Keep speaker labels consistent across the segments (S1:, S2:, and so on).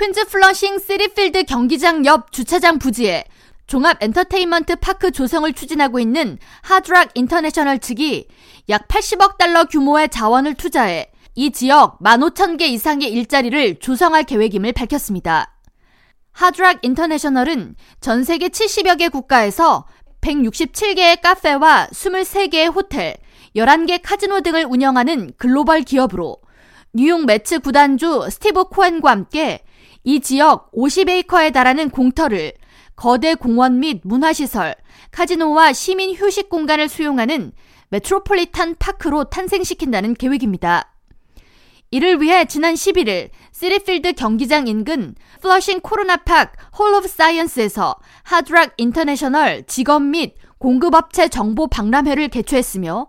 S1: 퀸즈 플러싱 시티필드 경기장 옆 주차장 부지에 종합 엔터테인먼트 파크 조성을 추진하고 있는 하드락 인터내셔널 측이 약 80억 달러 규모의 자원을 투자해 이 지역 15,000개 이상의 일자리를 조성할 계획임을 밝혔습니다. 하드락 인터내셔널은 전 세계 70여 개 국가에서 167개의 카페와 23개의 호텔, 11개 카지노 등을 운영하는 글로벌 기업으로 뉴욕 메츠 구단주 스티브 코엔과 함께 이 지역 50에이커에 달하는 공터를 거대 공원 및 문화시설, 카지노와 시민 휴식 공간을 수용하는 메트로폴리탄 파크로 탄생시킨다는 계획입니다. 이를 위해 지난 11일 시티필드 경기장 인근 플러싱 코로나팍 홀 오브 사이언스에서 하드락 인터내셔널 직업 및 공급업체 정보 박람회를 개최했으며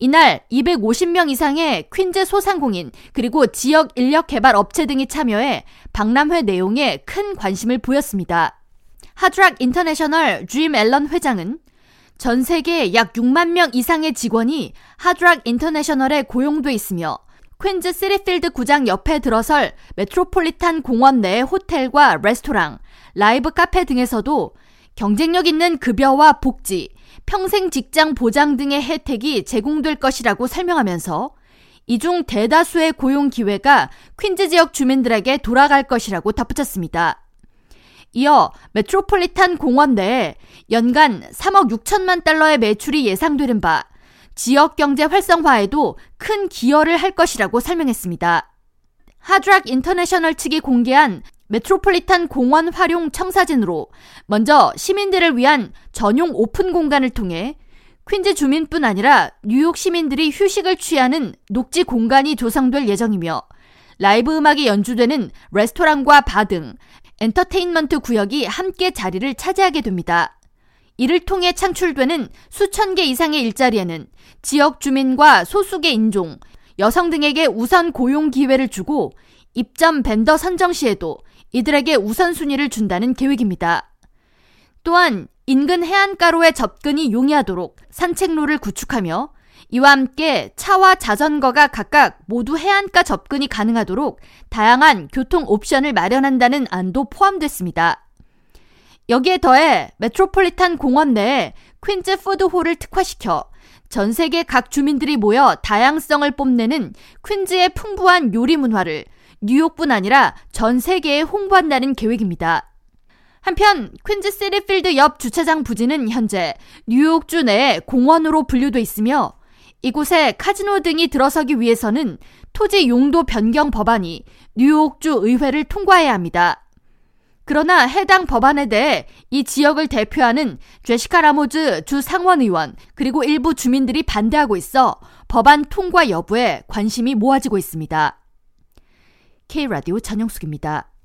S1: 이날 250명 이상의 퀸즈 소상공인 그리고 지역 인력 개발 업체 등이 참여해 박람회 내용에 큰 관심을 보였습니다. 하드락 인터내셔널 짐 앨런 회장은 전 세계 약 6만 명 이상의 직원이 하드락 인터내셔널에 고용돼 있으며 퀸즈 시티필드 구장 옆에 들어설 메트로폴리탄 공원 내 호텔과 레스토랑, 라이브 카페 등에서도 경쟁력 있는 급여와 복지, 평생 직장 보장 등의 혜택이 제공될 것이라고 설명하면서 이 중 대다수의 고용 기회가 퀸즈 지역 주민들에게 돌아갈 것이라고 덧붙였습니다. 이어 메트로폴리탄 공원 내에 연간 3억 6천만 달러의 매출이 예상되는 바 지역 경제 활성화에도 큰 기여를 할 것이라고 설명했습니다. 하드락 인터내셔널 측이 공개한 메트로폴리탄 공원 활용 청사진으로 먼저 시민들을 위한 전용 오픈 공간을 통해 퀸즈 주민뿐 아니라 뉴욕 시민들이 휴식을 취하는 녹지 공간이 조성될 예정이며 라이브 음악이 연주되는 레스토랑과 바 등 엔터테인먼트 구역이 함께 자리를 차지하게 됩니다. 이를 통해 창출되는 수천 개 이상의 일자리에는 지역 주민과 소수계 인종, 여성 등에게 우선 고용 기회를 주고 입점 벤더 선정 시에도 이들에게 우선순위를 준다는 계획입니다. 또한 인근 해안가로의 접근이 용이하도록 산책로를 구축하며 이와 함께 차와 자전거가 각각 모두 해안가 접근이 가능하도록 다양한 교통 옵션을 마련한다는 안도 포함됐습니다. 여기에 더해 메트로폴리탄 공원 내에 퀸즈 푸드홀을 특화시켜 전 세계 각 주민들이 모여 다양성을 뽐내는 퀸즈의 풍부한 요리 문화를 뉴욕뿐 아니라 전 세계에 홍보한다는 계획입니다. 한편 퀸즈 시리필드 옆 주차장 부지는 현재 뉴욕주 내 공원으로 분류돼 있으며 이곳에 카지노 등이 들어서기 위해서는 토지 용도 변경 법안이 뉴욕주 의회를 통과해야 합니다. 그러나 해당 법안에 대해 이 지역을 대표하는 제시카 라모즈 주 상원의원 그리고 일부 주민들이 반대하고 있어 법안 통과 여부에 관심이 모아지고 있습니다. K라디오 전영숙입니다.